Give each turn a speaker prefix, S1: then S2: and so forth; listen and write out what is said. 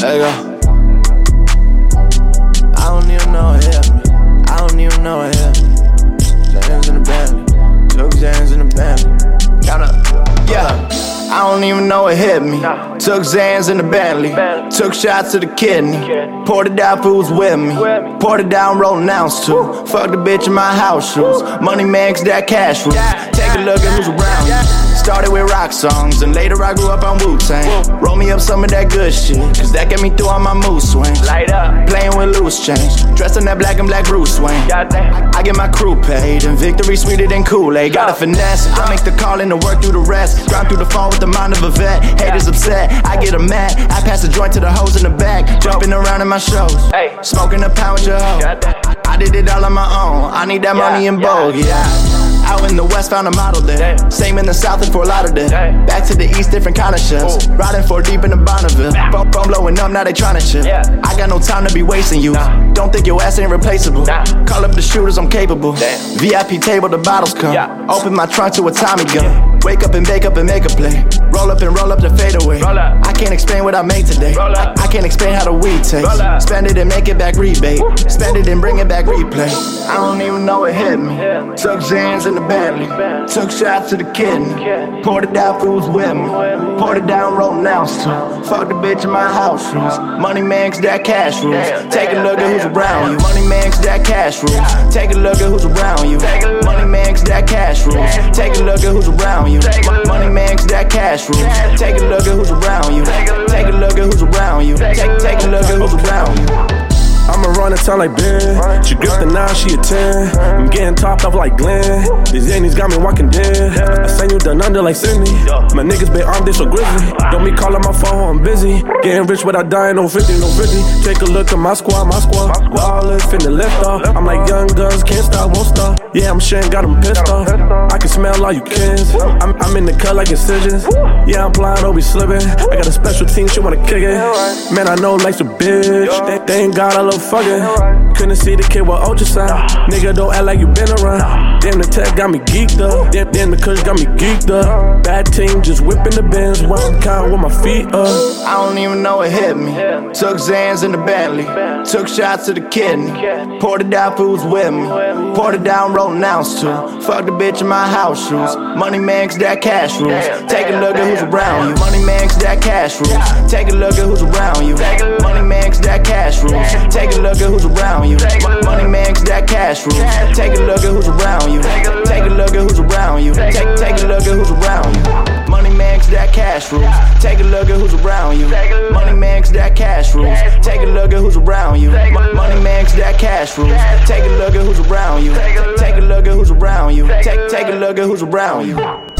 S1: There you go. I don't even know it hit me. I don't even know it hit me. Zans in the Bentley. Took Zans in the Bentley. Count up. Yeah. I don't even know it hit me. Took Zans in the Bentley. Took shots to the kidney. Poured it down fools with me. Poured it down, rolling ounce too. Fuck the bitch in my house shoes. Money man, that cash rules. Take a look at who's around you. Started with rock songs, and later I grew up on Wu Tang. Roll me up some of that good shit, cause that get me through all my mood swings.
S2: Light up.
S1: Playing with loose change. Dressed in that black and black Bruce Wayne.
S2: Goddamn.
S1: I get my crew paid, and victory sweeter than Kool-Aid. Got a finesse, I make the call and to work through the rest. Grind through the phone with the mind of a vet. Haters upset, I get 'em mad. I pass the joint to the hoes in the back. Jumping around in my shows.
S2: Hey.
S1: Smoking a pound with your hoe. I did it all on my own. I need that money in
S2: yeah,
S1: Vogue, yeah. Out in the west, found a model there.
S2: Damn.
S1: Same in the south and Fort Lauderdale.
S2: Damn.
S1: Back to the east, different kind of chefs. Riding four deep in the Bonneville. Phone, phone blowing up, now they tryna chill.
S2: Yeah.
S1: I got no time to be wasting you.
S2: Nah.
S1: Don't think your ass ain't replaceable.
S2: Nah.
S1: Call up the shooters, I'm capable.
S2: Damn.
S1: VIP table, the bottles come.
S2: Yeah.
S1: Open my trunk to a Tommy gun. Wake up and bake up and make a play. Roll up and roll up the fadeaway.
S2: Roll up.
S1: I can't explain what I made today.
S2: Roll up.
S1: I, I can't explain how the weed tastes.
S2: Roll up.
S1: Spend it and make it back rebate. Spend it and bring it back replay. I don't even know it hit me. Took Zans in the Bentley. Took shots to the kidney. Poured it down fools with me. Poured it down, rolling ounce too. Fuck the bitch in my house shoes. Money man, cause that cash rules. Take a look at who's around you. Money man, cause that cash rules. Take a look at who's around you. Money man, cause that cash rules. Take a look at who's around you. Money man, cause that cash rules. Take a look at who's around you. Take a look at who's around you. Take, take a look at who's around you.
S3: I'ma run a town like Ben. She gripped the nine, she a 10. I'm getting topped off like Glenn. These Yannies got me walking dead. I send you down under like Sydney. My niggas been armed, they so grizzly. Don't be calling my phone, I'm busy. Getting rich without dying, no 50, no 50. Take a look at my squad, my squad. Ballers finna lift off. I'm like young guns, can't stop, won't stop. Yeah, I'm sharing, got them pissed off. I can smell all you kids. I'm, I'm in the cut like incisions. Yeah, I'm blind, don't be slipping. I got a special team, she wanna kick it. Man, I know life's a bitch. They, ain't got a little fucking. Couldn't see the kid with ultrasound. Nigga, don't act like you been around. Damn, the tech got me geeked up. Damn, damn the kush got me geeked up. Bad team, just whipping the bins. One count with my feet up.
S1: I don't even know it hit me. Took Zans in the Bentley. Took shots to the kidney. Poured it down fools with me. Poured it down, rolling ounce too. Fuck the bitch in my house shoes. Money cause that cash rules. Take a look at who's around you. Money cause that cash rules. Take a look at who's around you. Money cause that cash rules. Take a look at who's around you. Money cause that cash rules. Take a look at cash rules. Take a look at who's around you. Money man, cause that cash rules. Take a look at who's around you. Money man, cause that cash rules. Take a look at who's around you. Take a look at who's around you. Take, take a look at who's around you.